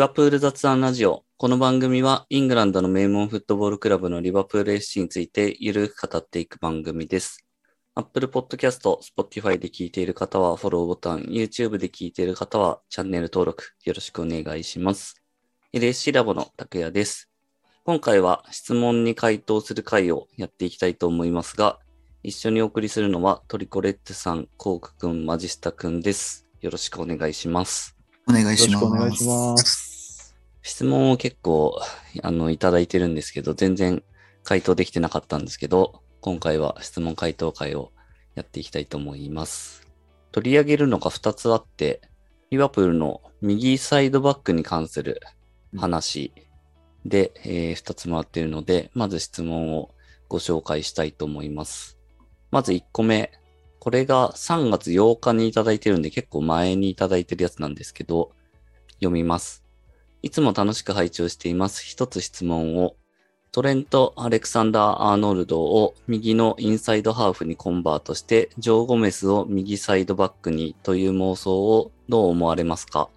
バプール雑談ラジオ。この番組はイングランドの名門フットボールクラブのリバプール FC についてゆるく語っていく番組です。Apple Podcast、Spotify で聞いている方はフォローボタン、YouTube で聞いている方はチャンネル登録よろしくお願いします。LSC ラボの拓也です。今回は質問に回答する回をやっていきたいと思いますが、一緒にお送りするのはトリコレッツさん、コークくん、マジスタくんです。よろしくお願いします。お願いします。よろしくお願いします。質問を結構、あの、いただいてるんですけど、全然回答できてなかったんですけど、今回は質問回答会をやっていきたいと思います。取り上げるのが2つあって、リバプールの右サイドバックに関する話で、え2つもらっているので、まず質問をご紹介したいと思います。まず1個目。これが3月8日にいただいてるんで結構前にいただいてるやつなんですけど、読みます。いつも楽しく拝聴しています。一つ質問を。トレント・アレクサンダー・アーノルドを右のインサイドハーフにコンバートして、ジョー・ゴメスを右サイドバックにという妄想をどう思われますか？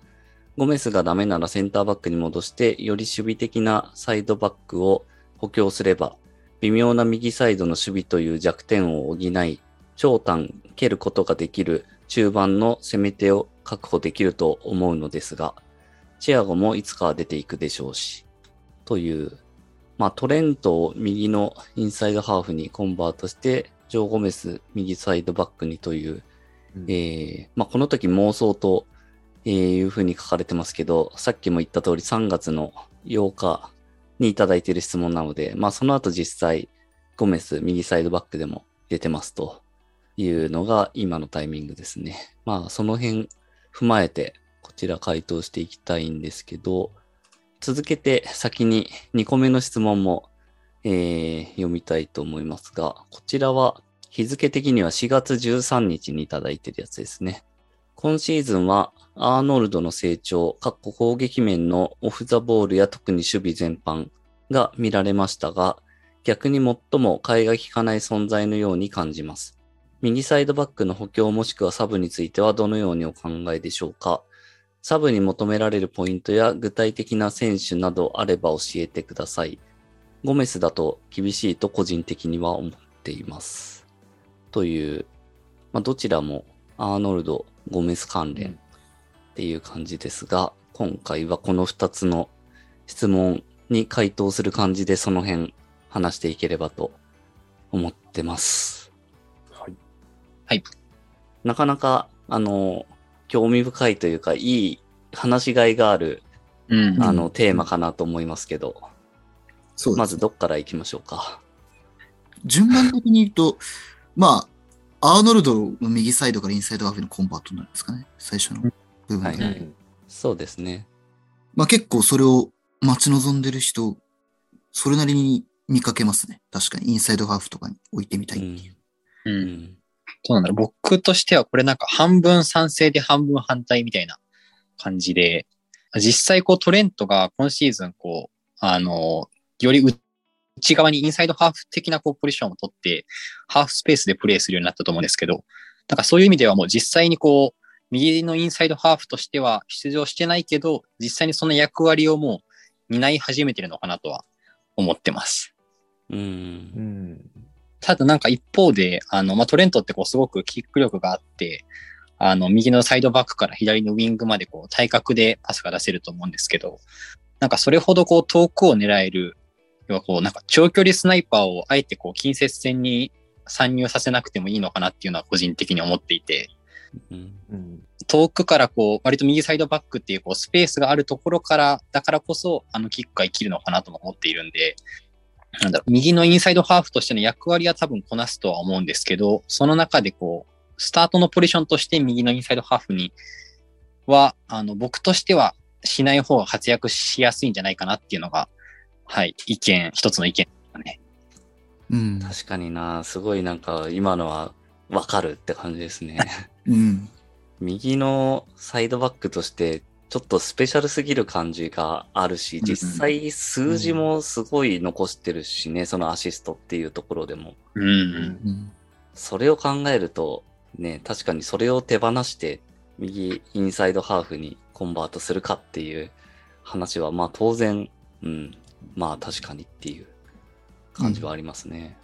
ゴメスがダメならセンターバックに戻して、より守備的なサイドバックを補強すれば、微妙な右サイドの守備という弱点を補い、長短蹴ることができる中盤の攻め手を確保できると思うのですが、チアゴもいつかは出ていくでしょうし、という、まあトレントを右のインサイドハーフにコンバートして、ジョー・ゴメス右サイドバックにという、うんえーまあこの時妄想と、えーいうふうに書かれてますけど、さっきも言った通り3月の8日にいただいている質問なので、まあその後実際、ゴメス右サイドバックでも出てますというのが今のタイミングですね。まあその辺踏まえてこちら回答していきたいんですけど、続けて先に2個目の質問も、えー読みたいと思いますが、こちらは日付的には4月13日にいただいてるやつですね。今シーズンはアーノルドの成長、かっこ攻撃面のオフザボールや特に守備全般が見られましたが、逆に最も替えが利かない存在のように感じます。右サイドバックの補強もしくはサブについてはどのようにお考えでしょうか？サブに求められるポイントや具体的な選手などあれば教えてください。ゴメスだと厳しいと個人的には思っています。という、まあ、どちらもアーノルド、ゴメス関連っていう感じですが、今回はこの2つの質問に回答する感じでその辺話していければと思ってます。はい。なかなか、あの、興味深いというか、いい話しがいがある、うん。あの、テーマかなと思いますけど、そう。まずどっから行きましょうか。順番的に言うと、まあ、アーノルドの右サイドからインサイドハーフのコンバートなんですかね。最初の部分で。はいうんそうですね。まあ結構それを待ち望んでる人、それなりに見かけますね。確かにインサイドハーフとかに置いてみたいっていう。う。うんん。どうなんだろう。僕としてはこれなんか半分賛成で半分反対みたいな感じで、実際こうトレントが今シーズンこう、あの、より内側にインサイドハーフ的なこうポジションを取って、ハーフスペースでプレーするようになったと思うんですけど、なんかそういう意味ではもう実際にこう、右のインサイドハーフとしては出場してないけど、実際にその役割をもう担い始めてるのかなとは思ってます。うん。うん。ただなんか一方で、あの、まあ、トレントってこうすごくキック力があって、あの、右のサイドバックから左のウィングまでこう体格でパスが出せると思うんですけど、なんかそれほどこう遠くを狙える、要はこうなんか長距離スナイパーをあえてこう近接戦に参入させなくてもいいのかなっていうのは個人的に思っていて、うん。うん。遠くからこう、割と右サイドバックっていうこうスペースがあるところから、だからこそ、あのキックが生きるのかなとも思っているんで、なんだろう、右のインサイドハーフとしての役割は多分こなすとは思うんですけど、その中でこう、スタートのポジションとして右のインサイドハーフには、あの、僕としてはしない方が活躍しやすいんじゃないかなっていうのが、はい、意見、一つの意見だね。うん。確かにな、すごいなんか今のはわかるって感じですね。うん。右のサイドバックとして、ちょっとスペシャルすぎる感じがあるし、うん実際数字もすごい残してるしね、そのアシストっていうところでも。うん。うん。それを考えると、ね、確かにそれを手放して、右インサイドハーフにコンバートするかっていう話は、まあ当然、うん、まあ確かにっていう感じはありますね。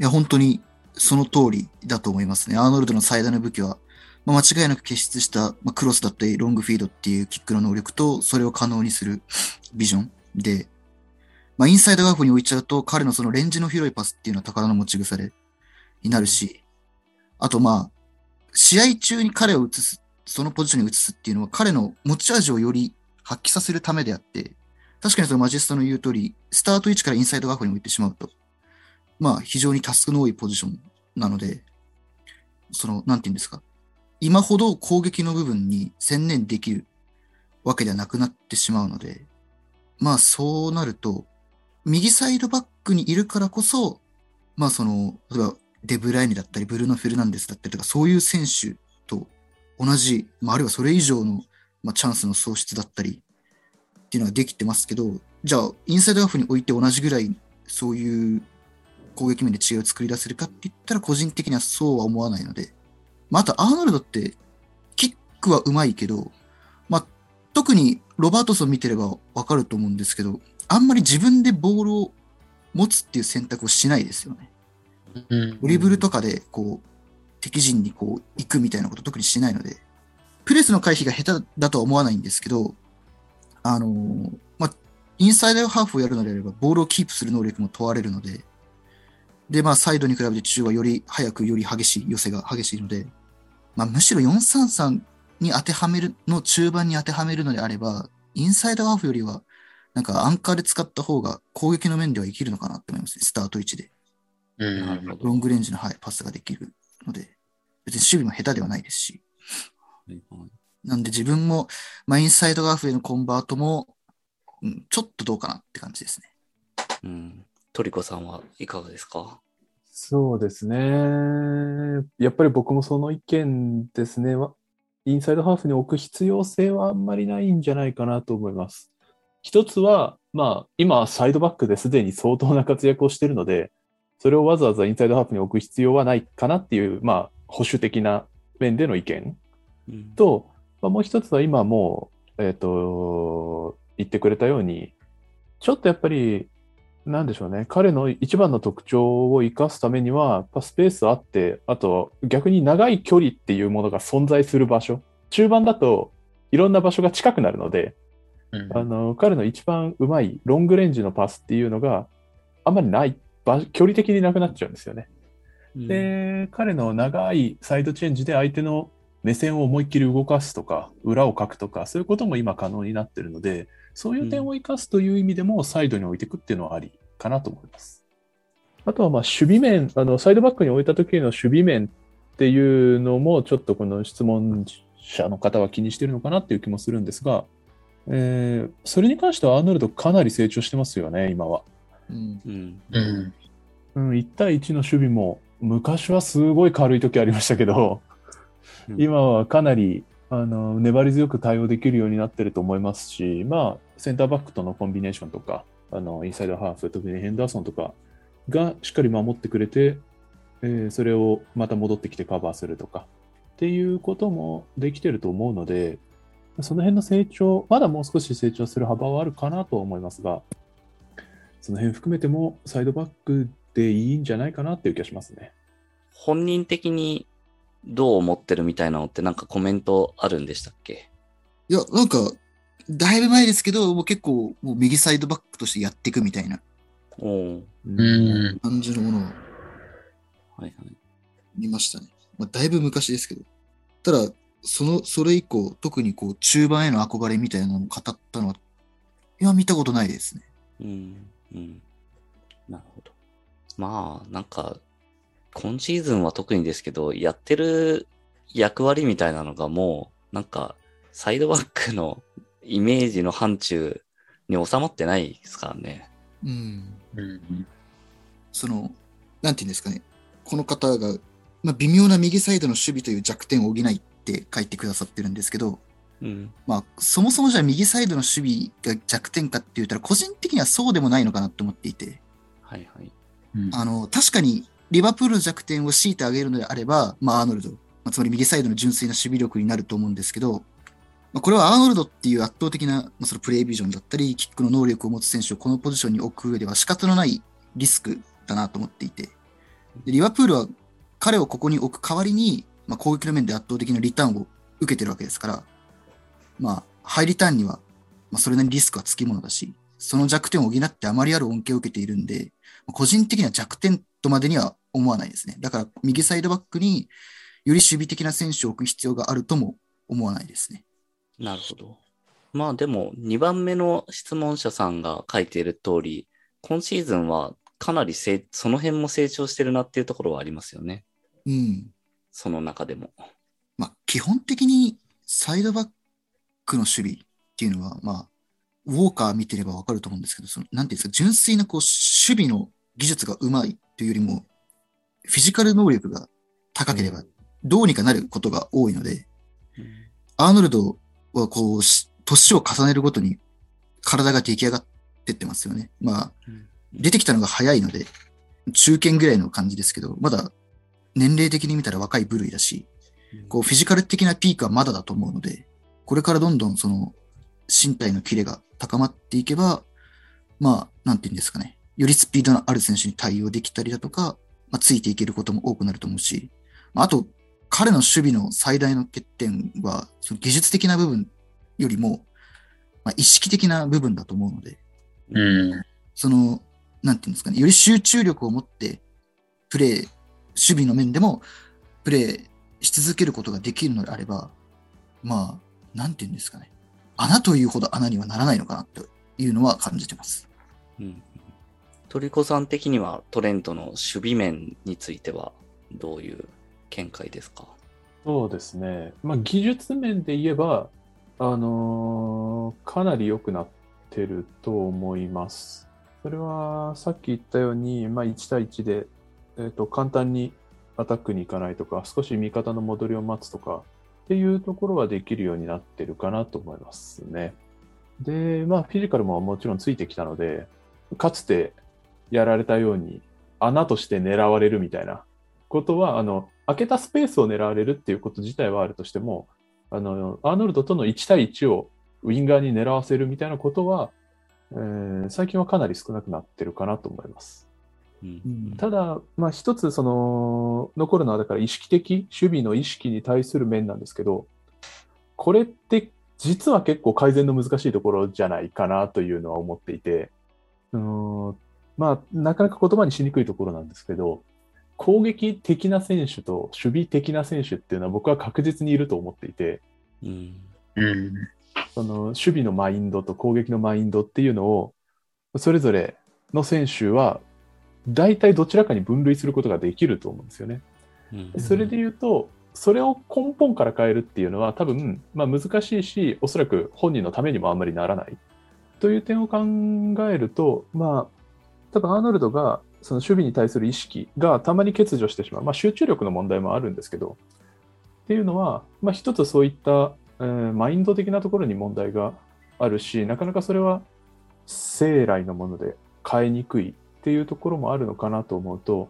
いや、本当にその通りだと思いますね。アーノルドの最大の武器は、まあ、間違いなく傑出した、まあ、クロスだったり、ロングフィードっていうキックの能力と、それを可能にする ビジョンで、まあ、インサイドハーフに置いちゃうと、彼のそのレンジの広いパスっていうのは宝の持ち腐れになるし、あとまあ、試合中に彼を移す、そのポジションに移すっていうのは、彼の持ち味をより発揮させるためであって、確かにそのマジェスタの言う通り、スタート位置からインサイドハーフに置いてしまうと、まあ、非常にタスクの多いポジションなので、その、なんていうんですか、今ほど攻撃の部分に専念できるわけではなくなってしまうので、まあ、そうなると、右サイドバックにいるからこそ、まあ、その、例えば、デブライネだったり、ブルーノ・フェルナンデスだったりとか、そういう選手と同じ、まあ、あるいはそれ以上の、まあ、チャンスの喪失だったりっていうのができてますけど、じゃあ、インサイドハーフにおいて同じぐらい、そういう攻撃面で違いを作り出せるかって言ったら、個人的にはそうは思わないので、まあ、あと、アーノルドって、キックはうまいけど、まあ、特にロバートソン見てればわかると思うんですけど、あんまり自分でボールを持つっていう選択をしないですよね。うんドリブルとかで、こう、敵陣にこう、行くみたいなこと特にしないので、プレスの回避が下手だとは思わないんですけど、あのーまあ、インサイドハーフをやるのであれば、ボールをキープする能力も問われるので、で、まあ、サイドに比べて中はより早く、より激しい、寄せが激しいので、まあ、むしろ433に当てはめるの、中盤に当てはめるのであれば、インサイドハーフよりは、なんかアンカーで使った方が攻撃の面では生きるのかなって思いますね、スタート位置で。うん。ロングレンジの、はい、パスができるので、別に守備も下手ではないですし、なんで自分も、まあ、インサイドハーフへのコンバートも、うん、ちょっとどうかなって感じですね。うん。トリコさんはいかがですか？そうですね。やっぱり僕もその意見ですね。わインサイドハーフに置く必要性はあんまりないんじゃないかなと思います。一つは、まあ、今、サイドバックですでに相当な活躍をしているので、それをわざわざインサイドハーフに置く必要はないかなっていう、まあ、保守的な面での意見うん。と、まあ、もう一つは今もう、えっ、と、言ってくれたように、ちょっとやっぱり、なんでしょうね、彼の一番の特徴を生かすためには、スペースあって、あと逆に長い距離っていうものが存在する場所、中盤だといろんな場所が近くなるので、うん。あの彼の一番うまいロングレンジのパスっていうのがあんまりない、場距離的になくなっちゃうんですよね。うん、で、彼の長いサイドチェンジで相手の目線を思いっきり動かすとか、裏をかくとか、そういうことも今可能になってるので、そういう点を生かすという意味でも、サイドに置いていくっていうのはありかなと思います。あとは、まあ、守備面、あの、サイドバックに置いた時の守備面っていうのも、ちょっとこの質問者の方は気にしてるのかなっていう気もするんですが、えーそれに関してはアーノルドかなり成長してますよね、今は。うん。うん。うん。うん、1対1の守備も昔はすごい軽い時ありましたけど、うん今はかなりあの粘り強く対応できるようになってると思いますし、まあ、センターバックとのコンビネーションとか、あのインサイドハーフ、特にヘンダーソンとかがしっかり守ってくれて、えーそれをまた戻ってきてカバーするとかっていうこともできてると思うので、その辺の成長、まだもう少し成長する幅はあるかなと思いますが、その辺含めてもサイドバックでいいんじゃないかなっていう気がしますね。本人的にどう思ってるみたいなのってなんかコメントあるんでしたっけ？いや、なんか、だいぶ前ですけど、もう結構、もう右サイドバックとしてやっていくみたいなおおううん。感じのものをはいはい。見ましたね。まあ、だいぶ昔ですけど。ただ、その、それ以降、特にこう、中盤への憧れみたいなのを語ったのは、いや、見たことないですね。うん。うん。なるほど。まあ、なんか、今シーズンは特にですけど、やってる役割みたいなのがもう、なんか、サイドバックのイメージの範疇に収まってないですからね。うん。うん。その、なんていうんですかね。この方が、まあ、微妙な右サイドの守備という弱点を補いって書いてくださってるんですけど、うん。まあ、そもそもじゃあ右サイドの守備が弱点かって言ったら、個人的にはそうでもないのかなって思っていて、はいはい。あの、確かに、リバプールの弱点を強いてあげるのであれば、まあ、アーノルド、まあ、つまり右サイドの純粋な守備力になると思うんですけど、まあ、これはアーノルドっていう圧倒的な、まあ、そのプレイビジョンだったり、キックの能力を持つ選手をこのポジションに置く上では仕方のないリスクだなと思っていて、でリバプールは彼をここに置く代わりに、まあ、攻撃の面で圧倒的なリターンを受けてるわけですから、まあ、ハイリターンには、まあ、それなりにリスクはつきものだし、その弱点を補ってあまりある恩恵を受けているんで、個人的には弱点とまでには思わないですね。だから、右サイドバックにより守備的な選手を置く必要があるとも思わないですね。なるほど。まあでも、2番目の質問者さんが書いている通り、今シーズンはかなりせその辺も成長してるなっていうところはありますよね。うん。その中でも。まあ、基本的にサイドバックの守備っていうのは、まあ、ウォーカー見てればわかると思うんですけど、その、なんていうんですか、純粋なこう、守備の技術がうまいというよりも、フィジカル能力が高ければ、どうにかなることが多いので、アーノルドはこう、し年を重ねるごとに体が出来上がってってますよね。まあ、うん。出てきたのが早いので、中堅ぐらいの感じですけど、まだ年齢的に見たら若い部類だし、こうフィジカル的なピークはまだだと思うので、これからどんどんその身体のキレが高まっていけば、まあ、なんていうんですかね、よりスピードのある選手に対応できたりだとか、まあ、ついていけることも多くなると思うし、まあ、あと、彼の守備の最大の欠点は、その技術的な部分よりも、まあ、意識的な部分だと思うので、うん。その、なんていうんですかね、より集中力を持って、プレー、守備の面でも、プレーし続けることができるのであれば、まあ、なんていうんですかね、穴というほど穴にはならないのかなというのは感じてます。うんトリコさん的にはトレントの守備面についてはどういう見解ですか？そうですね。まあ、技術面で言えば、あのーかなり良くなってると思います。それはさっき言ったように、まあ、1対1で、えっと簡単にアタックに行かないとか、少し味方の戻りを待つとかっていうところはできるようになってるかなと思いますね。で、まあ、フィジカルももちろんついてきたので、かつてやられたように穴として狙われるみたいな。ことは、あの、開けたスペースを狙われるっていうこと自体はあるとしても、あの、アーノルドとの1対1をウィンガーに狙わせるみたいなことは、えー最近はかなり少なくなってるかなと思います。うん。ただ、まあ一つ、その、残るのはだから意識的、守備の意識に対する面なんですけど、これって実は結構改善の難しいところじゃないかなというのは思っていて、うーんまあ、なかなか言葉にしにくいところなんですけど、攻撃的な選手と守備的な選手っていうのは僕は確実にいると思っていて、うんうん。その守備のマインドと攻撃のマインドっていうのを、それぞれの選手は、大体どちらかに分類することができると思うんですよね。うんでそれで言うと、それを根本から変えるっていうのは多分、まあ、難しいし、おそらく本人のためにもあんまりならない。という点を考えると、まあ、多分アーノルドがその守備に対する意識がたまに欠如してしまう。まあ、集中力の問題もあるんですけど、っていうのは、まあ、一つそういった、えーマインド的なところに問題があるし、なかなかそれは生来のもので変えにくいっていうところもあるのかなと思うと、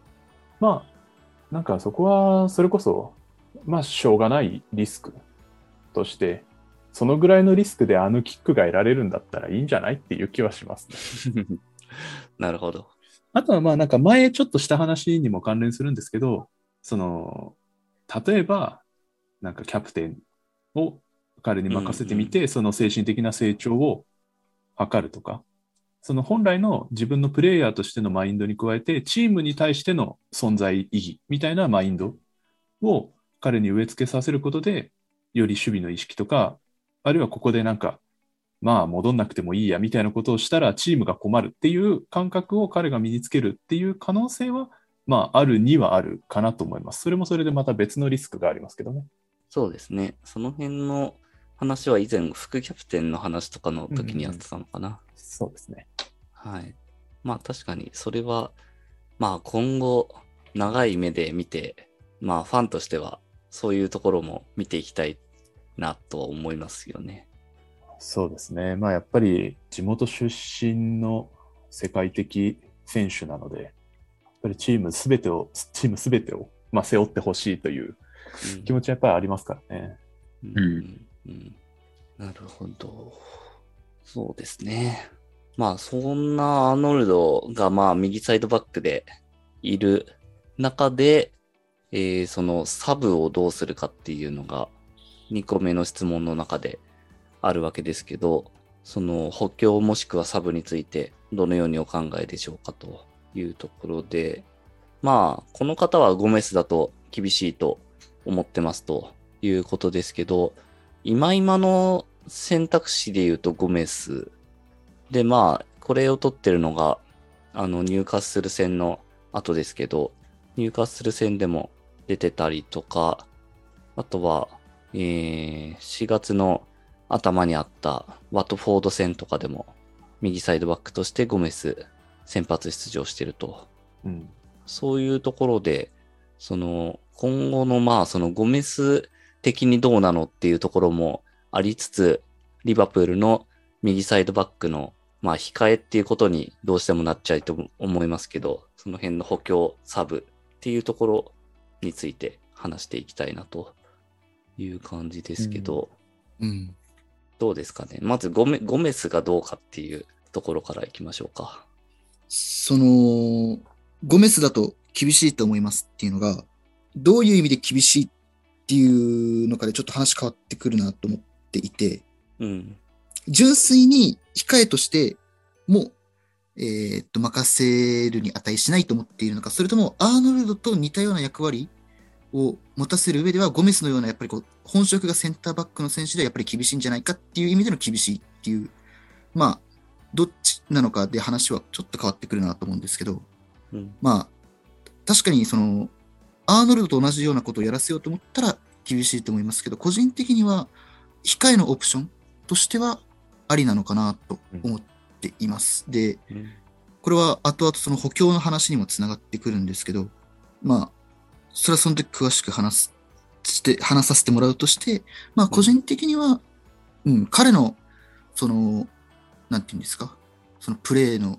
まあ、なんかそこは、それこそ、まあ、しょうがないリスクとして、そのぐらいのリスクであのキックが得られるんだったらいいんじゃないっていう気はしますね。なるほど。あとはまあなんか前ちょっとした話にも関連するんですけど、その、例えば、なんかキャプテンを彼に任せてみて、その精神的な成長を図るとか、その本来の自分のプレイヤーとしてのマインドに加えて、チームに対しての存在意義みたいなマインドを彼に植え付けさせることで、より守備の意識とか、あるいはここでなんか、まあ戻んなくてもいいやみたいなことをしたらチームが困るっていう感覚を彼が身につけるっていう可能性は、まああるにはあるかなと思います。それもそれでまた別のリスクがありますけどね。そうですね。その辺の話は以前、副キャプテンの話とかの時にやってたのかな。そうですね。はい。まあ確かにそれは、まあ今後長い目で見て、まあファンとしてはそういうところも見ていきたいなとは思いますよね。そうですね。まあやっぱり地元出身の世界的選手なので、やっぱりチームすべてを、チームすべてを、まあ、背負ってほしいといううん気持ちはやっぱりありますからね。うんうんなるほど。そうですね。まあ、そんなアーノルドが、まあ、右サイドバックでいる中で、えーそのサブをどうするかっていうのが、2個目の質問の中であるわけですけど、その補強もしくはサブについて、どのようにお考えでしょうかというところで、まあ、この方はゴメスだと厳しいと思ってますということですけど、今今の選択肢で言うとゴメス。で、まあ、これを取ってるのが、あの、ニューカッスル戦の後ですけど、ニューカッスル戦でも出てたりとか、あとは、えー、4月の頭にあったワトフォード戦とかでも、右サイドバックとしてゴメス先発出場してると。うん。そういうところで、その、今後のまあ、そのゴメス的にどうなのっていうところもありつつ、リバプールの右サイドバックの、まあ、控えっていうことにどうしてもなっちゃいと思いますけど、その辺の補強、サブっていうところについて話していきたいなという感じですけど、うん。どうですかね。まずゴメ、ゴメスがどうかっていうところからいきましょうか。その、ゴメスだと厳しいと思いますっていうのが、どういう意味で厳しいっていうのかでちょっと話変わってくるなと思っていて、うん。純粋に控えとしても、えーっと、任せるに値しないと思っているのか、それともアーノルドと似たような役割を持たせる上では、ゴメスのようなやっぱりこう、本職がセンターバックの選手ではやっぱり厳しいんじゃないかっていう意味での厳しいっていう、まあ、どっちなのかで話はちょっと変わってくるなと思うんですけど、うん。まあ、確かにその、アーノルドと同じようなことをやらせようと思ったら厳しいと思いますけど、個人的には控えのオプションとしてはありなのかなと思っています。で、うんこれは後々その補強の話にもつながってくるんですけど、まあ、それはその時詳しく話す、して、話させてもらうとして、まあ個人的には、うん、彼の、その、なんていうんですか、そのプレーの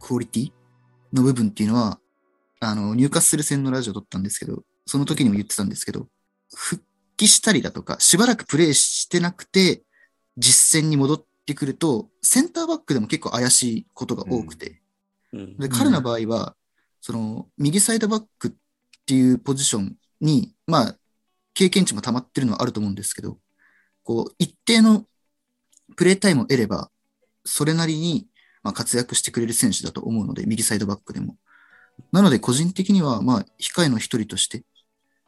クオリティの部分っていうのは、あの、入荷する戦のラジオ撮ったんですけど、その時にも言ってたんですけど、復帰したりだとか、しばらくプレイしてなくて、実戦に戻ってくると、センターバックでも結構怪しいことが多くて、うん。で彼の場合は、その、右サイドバックっていうポジションに、まあ、経験値も溜まってるのはあると思うんですけど、こう、一定のプレータイムを得れば、それなりに、まあ、活躍してくれる選手だと思うので、右サイドバックでも。なので、個人的には、まあ、控えの一人として、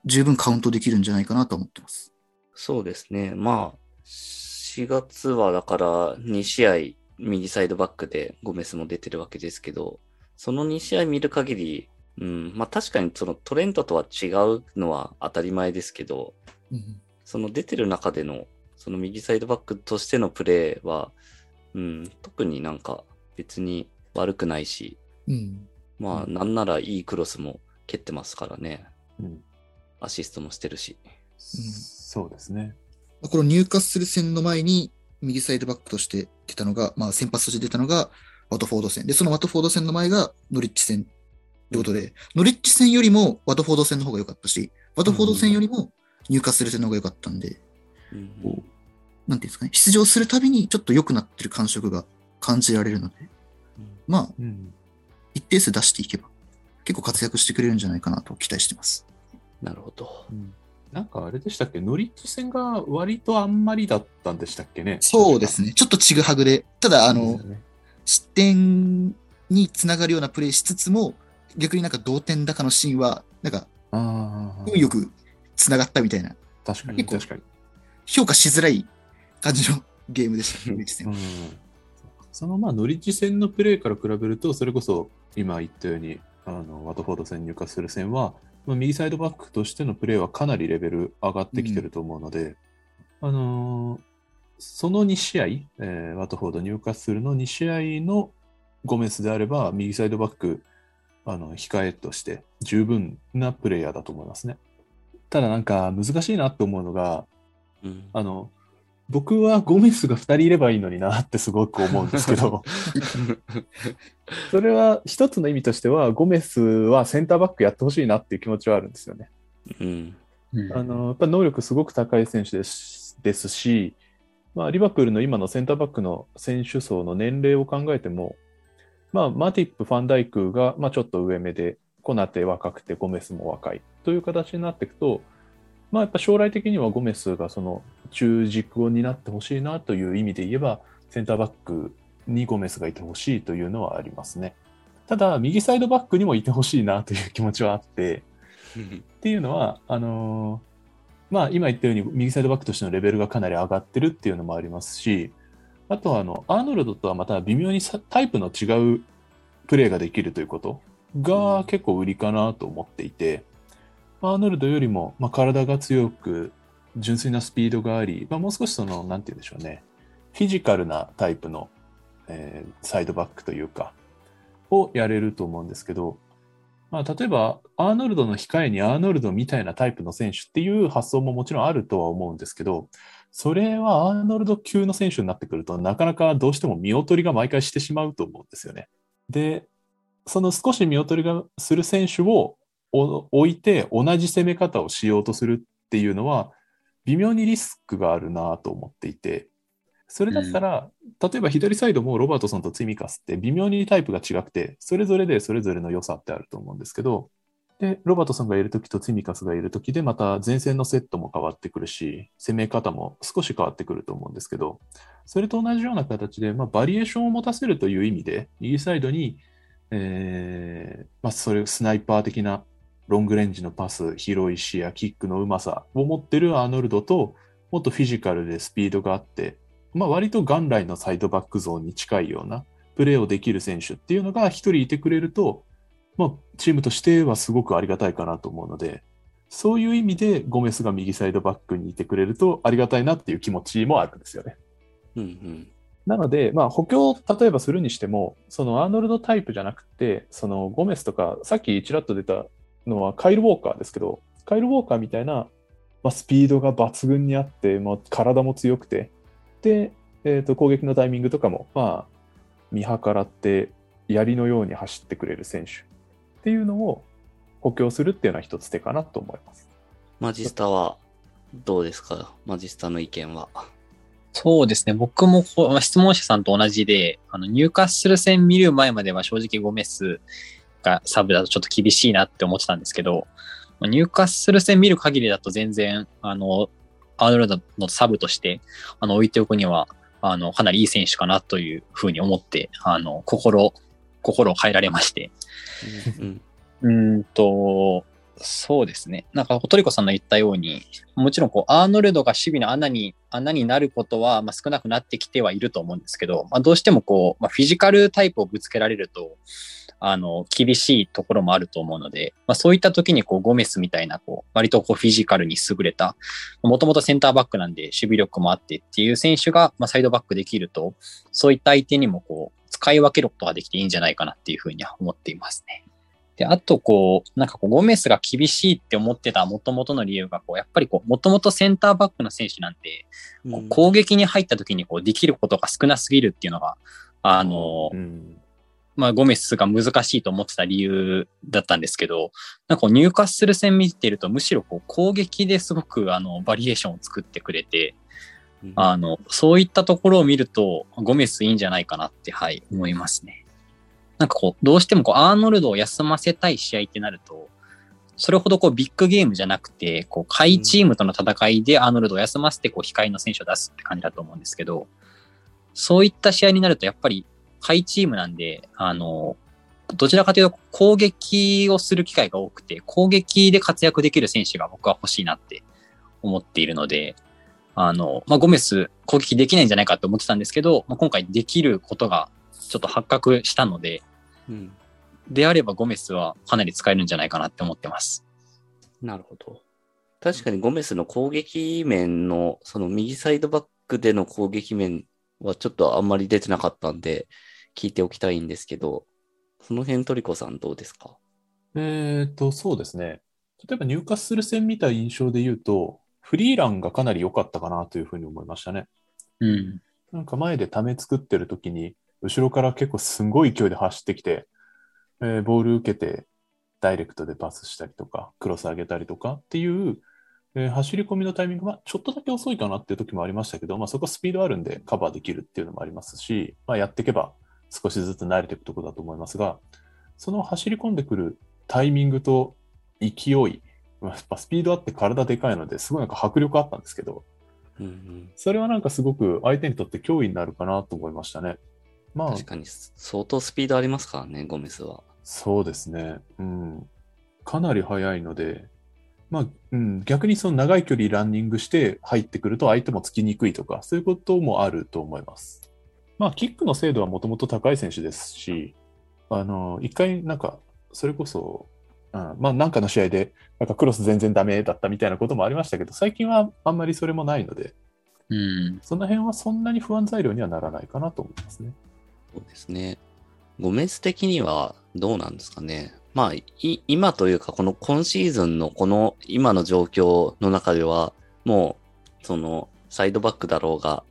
十分カウントできるんじゃないかなと思ってます。そうですね。まあ、4月はだから2試合右サイドバックでゴメスも出てるわけですけど、その2試合見る限り、うん、まあ確かにそのトレントとは違うのは当たり前ですけど、うんその出てる中での、その右サイドバックとしてのプレーは、うん、特になんか別に悪くないし、うん。まあなんならいいクロスも蹴ってますからね。うん。アシストもしてるし。そうですね。この入荷する戦の前に、右サイドバックとして出たのが、まあ先発として出たのが、ワトフォード戦。で、そのワトフォード戦の前がノリッチ戦ってことで、ノリッチ戦よりもワトフォード戦の方が良かったし、ワトフォード戦よりも入荷する戦の方が良かったんで、うんおなんていうんですかね、出場するたびにちょっと良くなってる感触が感じられるので、まあ、うん。一定数出していけば、結構活躍してくれるんじゃないかなと期待してます。なるほど。なんかあれでしたっけ？ノリッチ戦が割とあんまりだったんでしたっけね？そうですね。ちょっとちぐはぐで、ただ、ああの、失点につながるようなプレーしつつも、逆になんか同点だかのシーンは、なんか、運よくつながったみたいな、確かに、確かに。評価しづらい感じのゲームでした、ノリッチ戦うん。そのまあノリッチ戦のプレーから比べると、それこそ今言ったように、あのワトフォード戦、入荷する戦は、まあ、右サイドバックとしてのプレーはかなりレベル上がってきてると思うので、あのーその2試合、えーワトフォード、入荷するの2試合のゴメスであれば、右サイドバック、あの控えとして十分なプレイヤーだと思いますね。ただなんか難しいなって思うのが、うんあの、僕はゴメスが2人いればいいのになってすごく思うんですけど、それは一つの意味としては、ゴメスはセンターバックやってほしいなっていう気持ちはあるんですよね。うん。うんあの、やっぱ能力すごく高い選手ですですし、まあ、リバプールの今のセンターバックの選手層の年齢を考えても、まあ、マティップ、ファンダイクが、まあ、ちょっと上目で、コナテ若くてゴメスも若いという形になっていくと、まあ、やっぱ将来的にはゴメスがその中軸を担ってほしいなという意味で言えば、センターバックにゴメスがいてほしいというのはありますね。ただ、右サイドバックにもいてほしいなという気持ちはあって、っていうのは、あのーまあ、今言ったように右サイドバックとしてのレベルがかなり上がってるっていうのもありますし、あとはあのアーノルドとはまた微妙にさタイプの違うプレーができるということが結構売りかなと思っていて、アーノルドよりもまあ体が強く、純粋なスピードがあり、まあ、もう少しその、なんて言うんでしょうね、フィジカルなタイプの、えーサイドバックというか、をやれると思うんですけど、まあ、例えば、アーノルドの控えにアーノルドみたいなタイプの選手っていう発想ももちろんあるとは思うんですけど、それはアーノルド級の選手になってくると、なかなかどうしても見劣りが毎回してしまうと思うんですよね。で、その少し見劣りがする選手を置いて同じ攻め方をしようとするっていうのは、微妙にリスクがあるなと思っていて、それだったら、例えば左サイドもロバートソンとツイミカスって微妙にタイプが違くて、それぞれでそれぞれの良さってあると思うんですけど、で、ロバートソンがいるときとツミカスがいるときで、また前線のセットも変わってくるし、攻め方も少し変わってくると思うんですけど、それと同じような形で、まあ、バリエーションを持たせるという意味で、右サイドに、えーまあ、それスナイパー的なロングレンジのパス、広い視野、キックのうまさを持ってるアーノルドと、もっとフィジカルでスピードがあって、まあ、割と元来のサイドバックゾーンに近いようなプレーをできる選手っていうのが一人いてくれると、まあ、チームとしてはすごくありがたいかなと思うので、そういう意味でゴメスが右サイドバックにいてくれるとありがたいなっていう気持ちもあるんですよね。うんうん。なので、まあ、補強を例えばするにしても、そのアーノルドタイプじゃなくて、そのゴメスとか、さっきちらっと出たのはカイル・ウォーカーですけど、カイル・ウォーカーみたいな、まあ、スピードが抜群にあって、まあ、体も強くて、で、えー、と攻撃のタイミングとかも、まあ、見計らって、槍のように走ってくれる選手っていうのを補強するっていうのは一つ手かなと思います。マジスタはどうですか？マジスタの意見は。そうですね。僕も質問者さんと同じで、あの、入荷する戦見る前までは正直ゴメスがサブだとちょっと厳しいなって思ってたんですけど、まあ入荷する戦見る限りだと全然、あの、アーノルドのサブとして、あの、置いておくには、あの、かなりいい選手かなというふうに思って、あの、心、心を変えられまして。うんうーんと、そうですね。なんか、トリコさんの言ったように、もちろん、こう、アーノルドが守備の穴に、穴になることは、まあ、少なくなってきてはいると思うんですけど、まあ、どうしても、こう、まあ、フィジカルタイプをぶつけられると、あの、厳しいところもあると思うので、まあ、そういった時に、こう、ゴメスみたいな、こう、割と、こう、フィジカルに優れた、もともとセンターバックなんで、守備力もあってっていう選手が、まあ、サイドバックできると、そういった相手にも、こう、使い分けることができていいんじゃないかなっていうふうには思っていますね。で、あと、こう、なんかこう、ゴメスが厳しいって思ってた元々の理由が、こう、やっぱりこう、もともとセンターバックの選手なんで、こう攻撃に入った時にこう、できることが少なすぎるっていうのが、あの、うんまあ、ゴメスが難しいと思ってた理由だったんですけど、なんか入荷する戦見てると、むしろこう攻撃ですごくあのバリエーションを作ってくれて、うんあの、そういったところを見ると、ゴメスいいんじゃないかなって、はい、思いますね。なんかこう、どうしてもこう、アーノルドを休ませたい試合ってなると、それほどこう、ビッグゲームじゃなくて、こう、下位チームとの戦いでアーノルドを休ませて、こう、控えの選手を出すって感じだと思うんですけど、そういった試合になると、やっぱり、下位チームなんで、あの、どちらかというと攻撃をする機会が多くて、攻撃で活躍できる選手が僕は欲しいなって思っているので、あの、まあ、ゴメス攻撃できないんじゃないかと思ってたんですけど、まあ、今回できることがちょっと発覚したので、うんであればゴメスはかなり使えるんじゃないかなって思ってます。なるほど。確かにゴメスの攻撃面の、その右サイドバックでの攻撃面はちょっとあんまり出てなかったんで、聞いておきたいんですけど、その辺トリコさんどうですか？えーと、そうですね。例えば入荷する戦見た印象で言うと、フリーランがかなり良かったかなというふうに思いましたね。うん。なんか前でため作ってる時に、後ろから結構すんごい勢いで走ってきて、えーボール受けてダイレクトでパスしたりとか、クロス上げたりとかっていう、で走り込みのタイミングはちょっとだけ遅いかなっていう時もありましたけど、まあ、そこスピードあるんでカバーできるっていうのもありますし、まあ、やっていけば少しずつ慣れていくところだと思いますが、その走り込んでくるタイミングと勢い、まあやっぱスピードあって体でかいのですごいなんか迫力あったんですけど、うんうん、それはなんかすごく相手にとって脅威になるかなと思いましたね。まあ確、かに相当スピードありますからね、ゴメスは。そうですね。うん。かなり速いので、まあ、うん、逆にその長い距離ランニングして入ってくると相手もつきにくいとか、そういうこともあると思います。まあ、キックの精度はもともと高い選手ですし、あの、一回なんか、それこそ、うん、まあ、なんかの試合で、なんかクロス全然ダメだったみたいなこともありましたけど、最近はあんまりそれもないので、うん。その辺はそんなに不安材料にはならないかなと思いますね。そうですね。ゴメス的にはどうなんですかね。まあ、い今というか、この今シーズンのこの今の状況の中では、もう、その、サイドバックだろうが、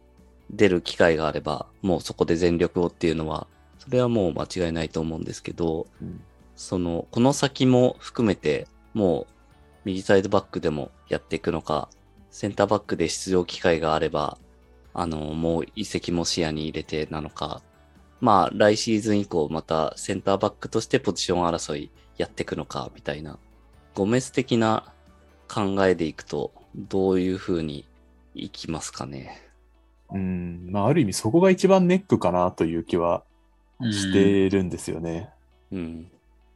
出る機会があれば、もうそこで全力をっていうのは、それはもう間違いないと思うんですけど、うんその、この先も含めて、もう、右サイドバックでもやっていくのか、センターバックで出場機会があれば、あの、もう移籍も視野に入れてなのか、まあ、来シーズン以降、またセンターバックとしてポジション争いやっていくのか、みたいな、ゴメス的な考えでいくと、どういう風にいきますかね。うん、まあ、ある意味そこが一番ネックかなという気はしてるんですよね。うん。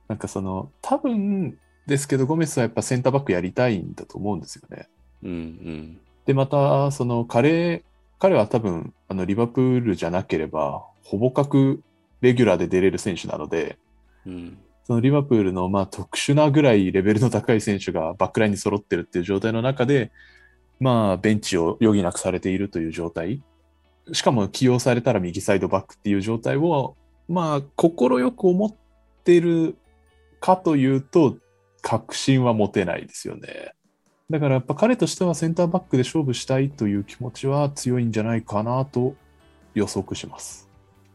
なんかその、多分ですけど、ゴメスはやっぱセンターバックやりたいんだと思うんですよね。うん、うん。で、また、その、彼、彼は多分、あの、リバプールじゃなければ、ほぼ格レギュラーで出れる選手なので、うん。そのリバプールの、まあ、特殊なぐらいレベルの高い選手がバックラインに揃ってるっていう状態の中で、まあ、ベンチを余儀なくされているという状態。しかも起用されたら右サイドバックっていう状態を、まあ、心よく思ってるかというと、確信は持てないですよね。だからやっぱ彼としてはセンターバックで勝負したいという気持ちは強いんじゃないかなと予測します。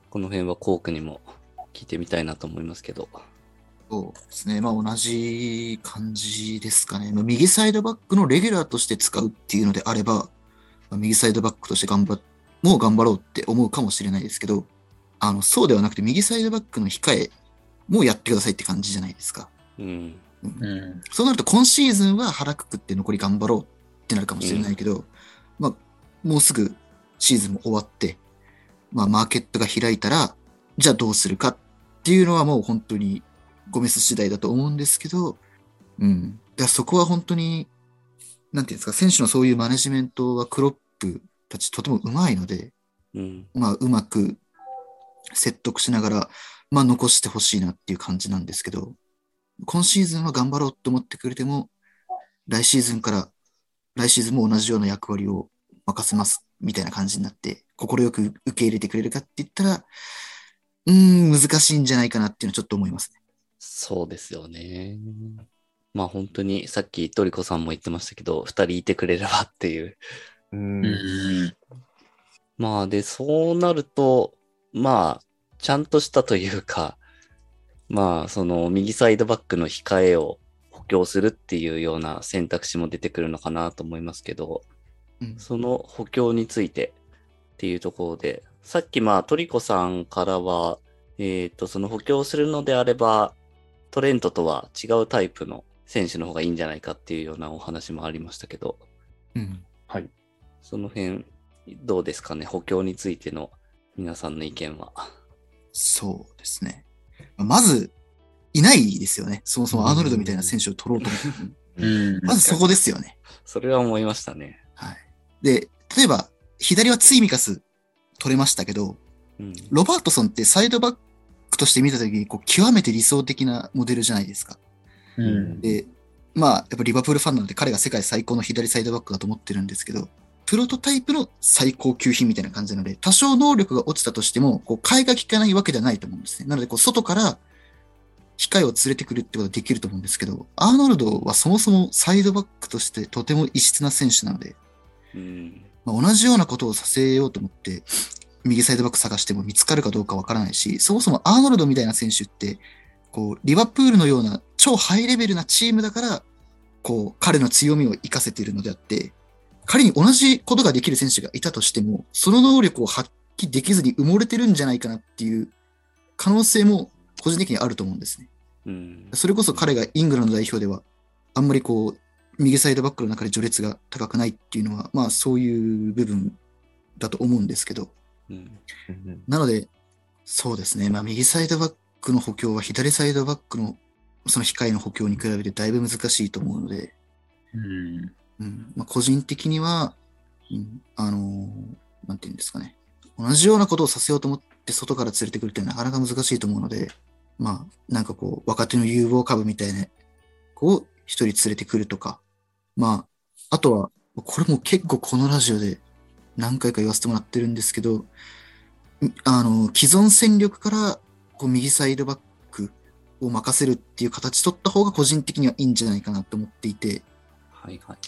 この辺はコークにも聞いてみたいなと思いますけど。そうですね。まあ同じ感じですかね。まあ、右サイドバックのレギュラーとして使うっていうのであれば、まあ、右サイドバックとして頑張っ、もう頑張ろうって思うかもしれないですけど、あの、そうではなくて右サイドバックの控え、もうやってくださいって感じじゃないですか。うん。うん。そうなると今シーズンは腹くくって残り頑張ろうってなるかもしれないけど、まあ、もうすぐシーズンも終わって、まあ、マーケットが開いたら、じゃあどうするかっていうのはもう本当にゴメス次第だと思うんですけど、うん。だそこは本当に、なんていうんですか、選手のそういうマネジメントはクロップたちとてもうまいので、うん。まあ、うまく説得しながら、まあ、残してほしいなっていう感じなんですけど、今シーズンは頑張ろうと思ってくれても、来シーズンから、来シーズンも同じような役割を任せます、みたいな感じになって、快く受け入れてくれるかって言ったら、うーん、難しいんじゃないかなっていうのはちょっと思いますね。そうですよね。まあ本当にさっきトリコさんも言ってましたけど、二人いてくれればっていう。うんうん。まあで、そうなると、まあ、ちゃんとしたというか、まあ、その右サイドバックの控えを補強するっていうような選択肢も出てくるのかなと思いますけど、うんその補強についてっていうところで、さっきまあトリコさんからは、えっ、と、その補強するのであれば、トレントとは違うタイプの選手の方がいいんじゃないかっていうようなお話もありましたけど、うん。はい。その辺、どうですかね？補強についての皆さんの意見は。そうですね。まず、いないですよね。そもそもアーノルドみたいな選手を取ろうと思って。うん。まずそこですよね。それは思いましたね。はい。で、例えば、左はツイミカス取れましたけど、うん。ロバートソンってサイドバックとして見たときに、こう、極めて理想的なモデルじゃないですか。うん。で、まあ、やっぱリバプールファンなので彼が世界最高の左サイドバックだと思ってるんですけど、プロトタイプの最高級品みたいな感じなので、多少能力が落ちたとしても、こう、替えが効かないわけではないと思うんですね。なので、こう、外から、控えを連れてくるってことができると思うんですけど、アーノルドはそもそもサイドバックとしてとても異質な選手なので、うん。まあ、同じようなことをさせようと思って、右サイドバック探しても見つかるかどうかわからないし、そもそもアーノルドみたいな選手って、こう、リバプールのような超ハイレベルなチームだから、こう、彼の強みを活かせているのであって、仮に同じことができる選手がいたとしても、その能力を発揮できずに埋もれてるんじゃないかなっていう可能性も個人的にあると思うんですね。うん。それこそ彼がイングランド代表では、あんまりこう、右サイドバックの中で序列が高くないっていうのは、まあそういう部分だと思うんですけど、うん。なので、そうですね、まあ右サイドバックの補強は左サイドバックのその控えの補強に比べてだいぶ難しいと思うので、うん。まあ、個人的には、うん、あのーなんていうんですかね、同じようなことをさせようと思って外から連れてくるってなかなか難しいと思うので、まあ、なんかこう、若手の有望株みたいな、こう、一人連れてくるとか、まあ、あとは、これも結構このラジオで何回か言わせてもらってるんですけど、あの、既存戦力から、こう、右サイドバックを任せるっていう形取った方が個人的にはいいんじゃないかなと思っていて、はいはい。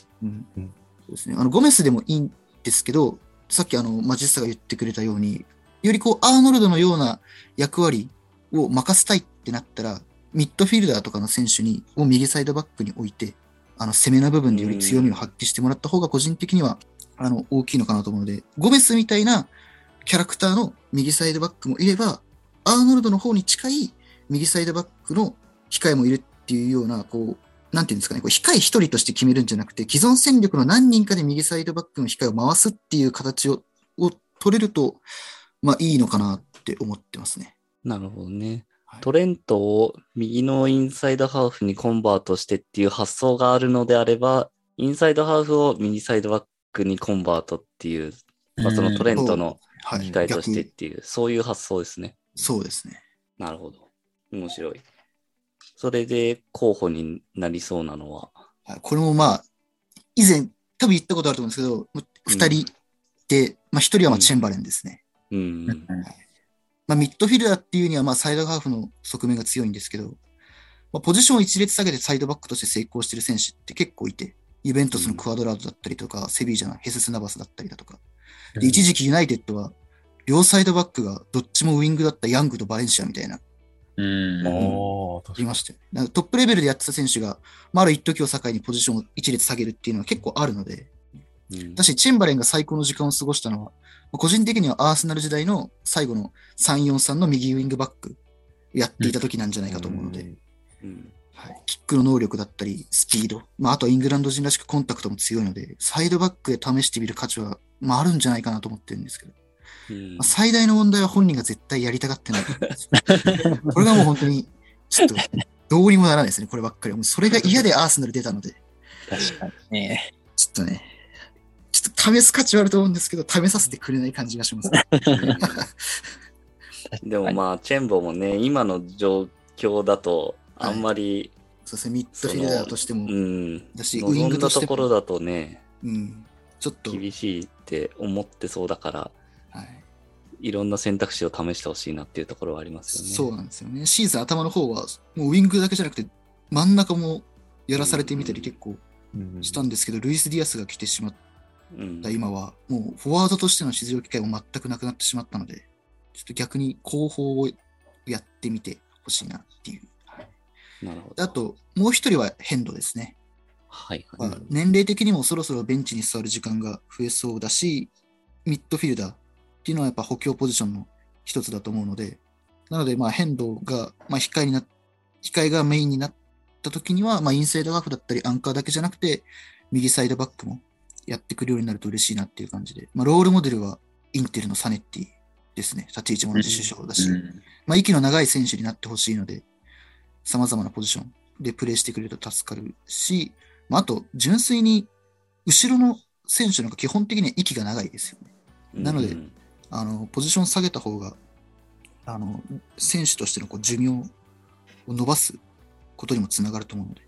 うんそうですね。あの、ゴメスでもいいんですけど、さっきあの、マジスタが言ってくれたように、よりこう、アーノルドのような役割を任せたいってなったら、ミッドフィルダーとかの選手に、を右サイドバックに置いて、あの、攻めの部分でより強みを発揮してもらった方が個人的には、あの、大きいのかなと思うので、ゴメスみたいなキャラクターの右サイドバックもいれば、アーノルドの方に近い右サイドバックの控えもいるっていうような、こう、なんていうんですかね、こう控え一人として決めるんじゃなくて、既存戦力の何人かで右サイドバックの控えを回すっていう形をを取れると、まあいいのかなって思ってますね。なるほどねはい。トレントを右のインサイドハーフにコンバートしてっていう発想があるのであれば、インサイドハーフを右サイドバックにコンバートっていう、まあ、そのトレントのはい。控えとしてっ逆ていう、そういう発想ですね。そうですね。なるほど。面白い。それで候補になりそうなのは、はいこれもまあ、以前、多分言ったことあると思うんですけど、二人で、まあ一人はまあチェンバレンですね。うん。まあ、ミッドフィルダーっていうには、まあ、サイドハーフの側面が強いんですけど、まあ、ポジションを一列下げてサイドバックとして成功してる選手って結構いて、ユベントスのクアドラードだったりとか、セビージャのヘスス・ナバスだったりだとか、で一時期ユナイテッドは、両サイドバックがどっちもウィングだったヤングとバレンシアみたいな、うん。ああ、確かに。ありましたよトップレベルでやってた選手が、まあ、ある一時を境にポジションを一列下げるっていうのは結構あるので、うん。だし、チェンバレンが最高の時間を過ごしたのは、まあ個人的にはアーセナル時代の最後の3-4-3の右ウィングバックやっていた時なんじゃないかと思うので、うん。はい、キックの能力だったり、スピード、まあ、あとはイングランド人らしくコンタクトも強いので、サイドバックで試してみる価値は、まあ、あるんじゃないかなと思ってるんですけど、うん。まあ、最大の問題は本人が絶対やりたがってない。これがもう本当に、ちょっと、どうにもならないですね、こればっかり。は。もうそれが嫌でアーセナル出たので、確かにね。ちょっとね、ちょっと試す価値はあると思うんですけど、試させてくれない感じがします、ね。でもまあ、チェンボもね、今の状況だと、あんまり、そうですね、ミッドフィルダーとしても、うん、だし、ウイングとしても、ところだとね、うん、ちょっと、厳しいって思ってそうだから、はい、いろんな選択肢を試してほしいなっていうところはありますよね。そうなんですよね。シーズン頭の方は、もうウィングだけじゃなくて、真ん中もやらされてみたり結構うんしたんですけど、ルイス・ディアスが来てしまっうんた今は、もうフォワードとしての出場機会も全くなくなってしまったので、ちょっと逆に後方をやってみてほしいなっていう。はいなるほど。であと、もう一人はヘンドですね。はい。まあ年齢的にもそろそろベンチに座る時間が増えそうだし、ミッドフィルダーっていうのはやっぱ補強ポジションの一つだと思うので、なので、まあ、変動が、まあ、控えにな、控えがメインになった時には、まあ、インサイドハーフだったり、アンカーだけじゃなくて、右サイドバックもやってくるようになると嬉しいなっていう感じで、まあ、ロールモデルはインテルのサネッティですね。立ち位置も同じ首相だし、うんまあ、息の長い選手になってほしいので、様々なポジションでプレーしてくれると助かるし、まあ、あと、純粋に、後ろの選手の方が基本的には息が長いですよね。なのでうんあの、ポジション下げた方が、あの、選手としてのこう寿命を伸ばすことにもつながると思うので、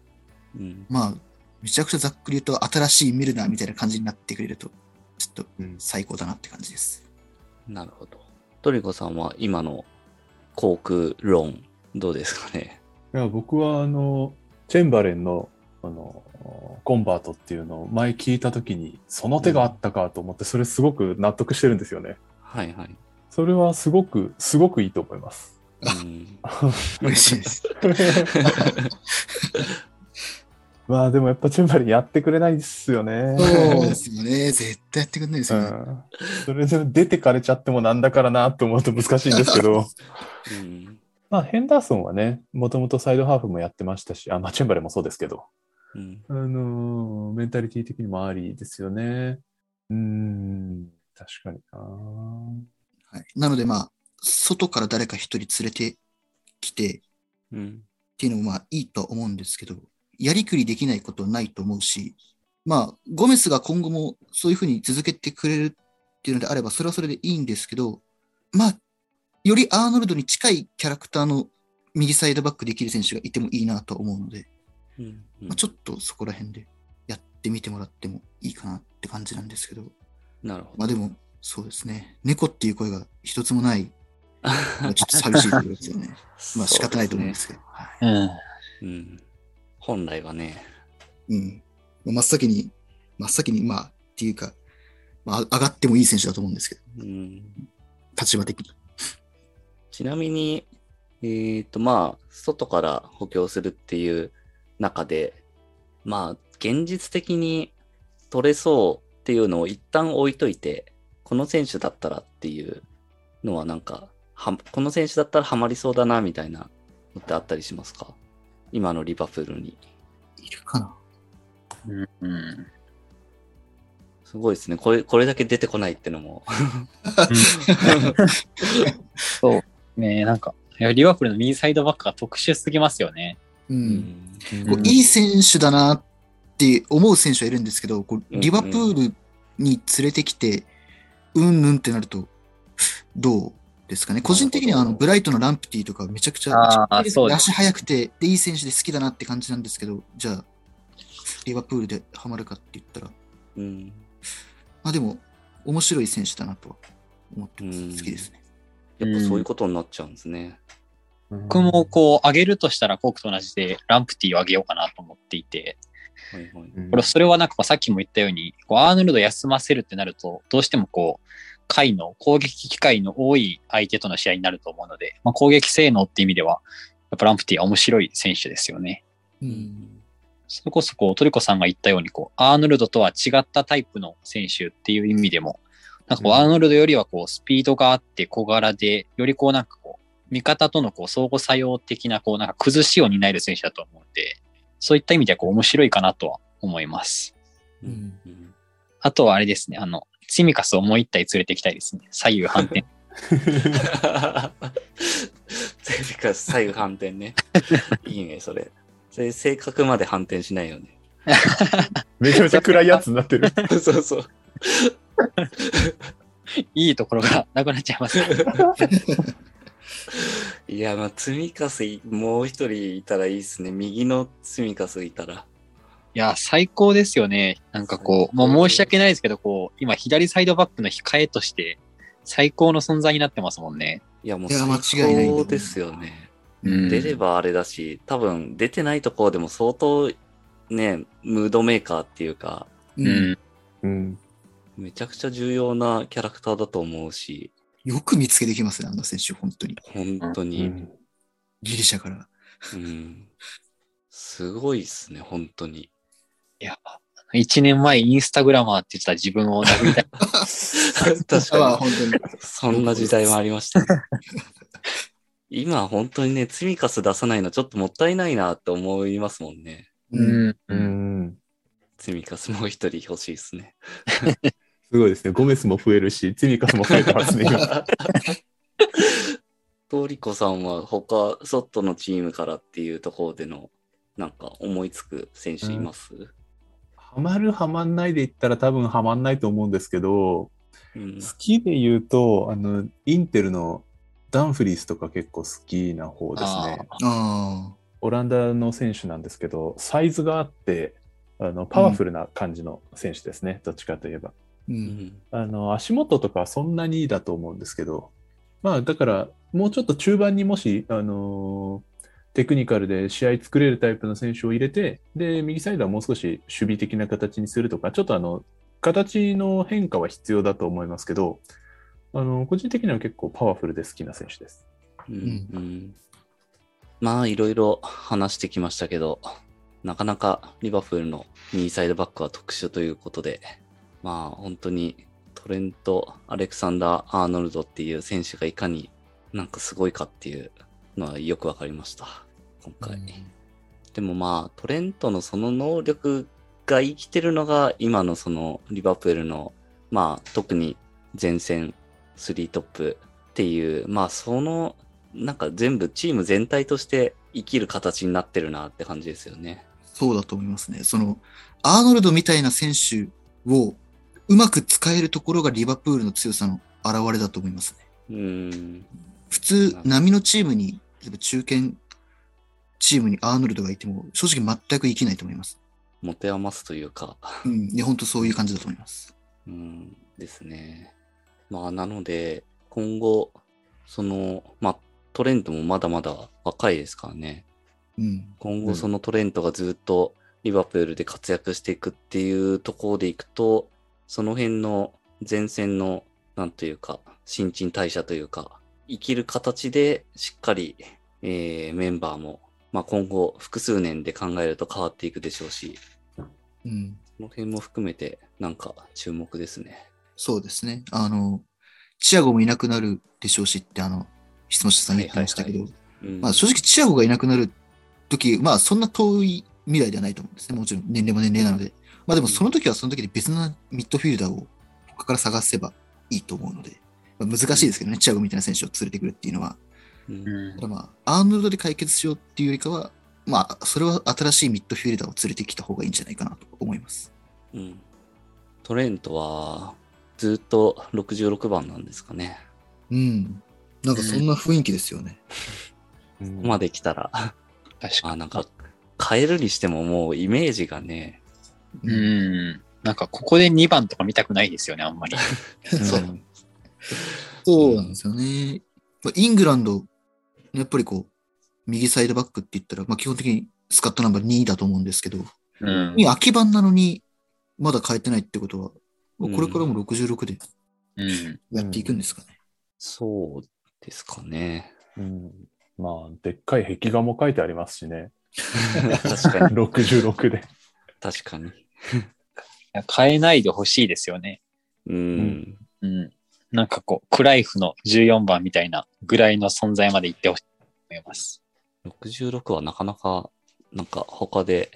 うんまあ、めちゃくちゃざっくり言うと、新しいミルナーみたいな感じになってくれると、ちょっとうん最高だなって感じです。なるほど。トリコさんは今の航空論、どうですかね？いや僕はあのチェンバレンのあのコンバートっていうのを前聞いた時にその手があったかと思ってそれすごく納得してるんですよね。はいはい。それはすごくすごくいいと思います。うん嬉しいです。まあでもやっぱチェンバリンやってくれないですよね。そうですよね。絶対やってくんないですよね。うん。それで出てかれちゃってもなんだからなと思うと難しいんですけど、うん。まあヘンダーソンはね、もともとサイドハーフもやってましたし、あ、まあチェンバレンもそうですけど、うん。あのーメンタリティ的にもありですよね。うーん、確かにな。はい、なのでまあ、外から誰か一人連れてきて、うん。っていうのもまあいいとは思うんですけど、やりくりできないことはないと思うし、まあ、ゴメスが今後もそういうふうに続けてくれるっていうのであれば、それはそれでいいんですけど、まあ、よりアーノルドに近いキャラクターの右サイドバックできる選手がいてもいいなと思うので、うん。まあ、ちょっとそこら辺でやってみてもらってもいいかなって感じなんですけど、なるほど。まあでも、そうですね、猫っていう声が一つもない、まあちょっと寂しいところですよね。まあ仕方ないと思うんですけど。はいうん。うん。本来はね。うん。真っ先に、真っ先に、まあ、っていうか、まあ、上がってもいい選手だと思うんですけど、うん。立場的に。ちなみに、えっ、と、まあ、外から補強するっていう中で、まあ、現実的に取れそうっていうのを一旦置いといて、この選手だったらっていうのはなんか、はこの選手だったらハマりそうだなみたいなのってあったりしますか？今のリバプールに。いるかなうんうん。すごいですね。これ、これだけ出てこないってのも。そう。ねなんか、リバプールの右サイドバックが特殊すぎますよね。う。うんん。こういい選手だなって思う選手はいるんですけど、こううんリバプールに連れてきて、うんぬんってなると、どうですかね。個人的にはあのブライトのランプティとかめちゃくちゃ足速くてでいい選手で好きだなって感じなんですけど、じゃあ、リバプールでハマるかって言ったら、うん。まあでも、面白い選手だなとは思ってます。うん好きですね。やっぱそういうことになっちゃうんですね。僕もこう、上げるとしたらコークと同じでランプティを上げようかなと思っていて、はいはい。うんこれ、それはなんかさっきも言ったように、こうアーノルド休ませるってなると、どうしてもこう、回の攻撃機会の多い相手との試合になると思うので、まあ、攻撃性能って意味では、やっぱランプティは面白い選手ですよね。う。うんん。それこそこう、トリコさんが言ったように、こう、アーノルドとは違ったタイプの選手っていう意味でも、なんかこう、うんアーノルドよりはこう、スピードがあって小柄で、よりこうなんかこう、味方とのこう、相互作用的なこう、なんか崩しを担える選手だと思うので、そういった意味ではこう、面白いかなとは思います。うん。うんあとはあれですね、あの、ツィミカスをもう一体連れてきたいですね。左右反転。全部か左右反転ね。いいね、それ。それ正確まで反転しないよね。めちゃめちゃ暗いやつになってる。そうそう。いいところがなくなっちゃいますね。いや、まあ、積みかすい、もう一人いたらいいっすね。右の積みかすいたら。いや、最高ですよね。なんかこう、まあ申し訳ないですけど、こう、今左サイドバックの控えとして、最高の存在になってますもんね。いや、もういや間最違いないんだ高ですよね。うん出ればあれだし、多分出てないところでも相当ね、ムードメーカーっていうか、う。うんん。うん。めちゃくちゃ重要なキャラクターだと思うし、よく見つけてきますね、あの選手、本当に。う本当に。んギリシャから。うん。すごいっすね、本当に。いや、一年前インスタグラマーって言ってた自分を殴りたい。確まあ、かに。本当に。そんな時代もありましたね。今、本当にね、積みかす出さないのちょっともったいないなって思いますもんね。うん。ん。うん。積みかすもう一人欲しいですね。すごいですね。ゴメスも増えるし、ツィミカスも増えてますね。今 トリコさんは他、外のチームからっていうところでの、なんか思いつく選手います、ハマるハマんないで言ったら多分ハマんないと思うんですけど、うん好きで言うと、あの、インテルのダンフリースとか結構好きな方ですね。あオランダの選手なんですけど、サイズがあって、あのパワフルな感じの選手ですね、どっちかといえば。あ。う。うんんあの足元とかはそんなにだと思うんですけど、まあだから、もうちょっと中盤にもし、あのーテクニカルで試合作れるタイプの選手を入れて、で、右サイドはもう少し守備的な形にするとか、ちょっとあの、形の変化は必要だと思いますけど、あの、個人的には結構パワフルで好きな選手です。うんうんまあ、いろいろ話してきましたけど、なかなかリバプールの右サイドバックは特殊ということで、まあ本当にトレント・アレクサンダー・アーノルドっていう選手がいかになんかすごいかっていうのはよくわかりました。今回。でもまあトレントのその能力が生きてるのが今のそのリバプールのまあ特に前線3トップっていうまあそのなんか全部チーム全体として生きる形になってるなって感じですよね。そうだと思いますね。その、アーノルドみたいな選手をうまく使えるところがリバプールの強さの表れだと思いますね。うーん。普通、波のチームに、例えば中堅チームにアーノルドがいても、正直全く生きないと思います。持て余すというか、うん。いや、本当そういう感じだと思います。うんですね。まあなので今後そのまあトレントもまだまだ若いですからね。うん。今後そのトレントがずっとリバプールで活躍していくっていうところでいくと、その辺の前線の、なんというか、新陳代謝というか、生きる形でしっかり、えーメンバーも、まあ、今後複数年で考えると変わっていくでしょうし、うん。その辺も含めてなんか注目ですね。そうですね。あの、チアゴもいなくなるでしょうしって、あの、質問者さんが言ってましたけど、まあ正直チアゴがいなくなる時、まあそんな遠い未来ではないと思うんですね。もちろん年齢も年齢なので。まあでもその時はその時で別のミッドフィルダーを他から探せばいいと思うので、まあ、難しいですけどね、チアゴみたいな選手を連れてくるっていうのは。うんだまあ、アーノルドで解決しようっていうよりかは、まあ、それは新しいミッドフィルダーを連れてきた方がいいんじゃないかなと思います。うんトレントはずっと66番なんですかね。うん。なんかそんな雰囲気ですよね。うんここまで来たら、確かあ、なんか変えるにしてももうイメージがね、に。うん。なんかここで2番とか見たくないですよね、あんまり。そううんそうなんですよね。まあ、イングランド、やっぱりこう、右サイドバックって言ったら、まあ、基本的にスカットナンバー2だと思うんですけど、うん。空き番なのに、まだ変えてないってことは、まあこれからも66でうん。やっていくんですかね。そうですかね。うんまあ、でっかい壁画も書いてありますしね。確かに、66で。確かに。変えないでほしいですよね。うん。うん。なんかこう、クライフの14番みたいなぐらいの存在まで行ってほしいと思います。66はなかなか、なんか他で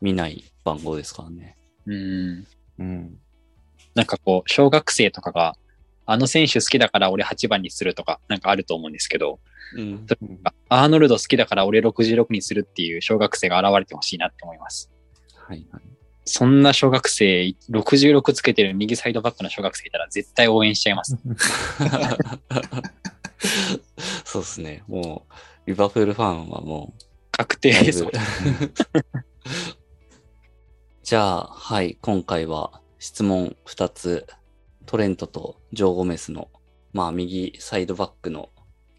見ない番号ですからね。うん。うん。なんかこう、小学生とかが、あの選手好きだから俺8番にするとか、なんかあると思うんですけど、うん。アーノルド好きだから俺66にするっていう小学生が現れてほしいなって思います。はいはい。そんな小学生、66つけてる右サイドバックの小学生いたら絶対応援しちゃいます。そうですね。もう、リバプールファンはも確う、だいぶ定そう。じゃあ、はい、今回は質問2つ、トレントとジョー・ゴメスの、まあ、右サイドバックの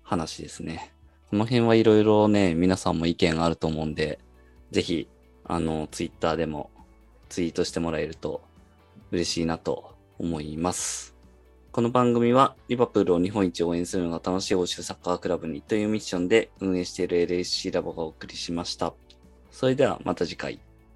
話ですね。この辺はいろいろね、皆さんも意見あると思うんで、ぜひ、あの、ツイッターでもツイートしてもらえると嬉しいなと思います。この番組は、リバプールを日本一応援するのが楽しい欧州サッカークラブにというミッションで運営している LSC ラボがお送りしました。それではまた次回。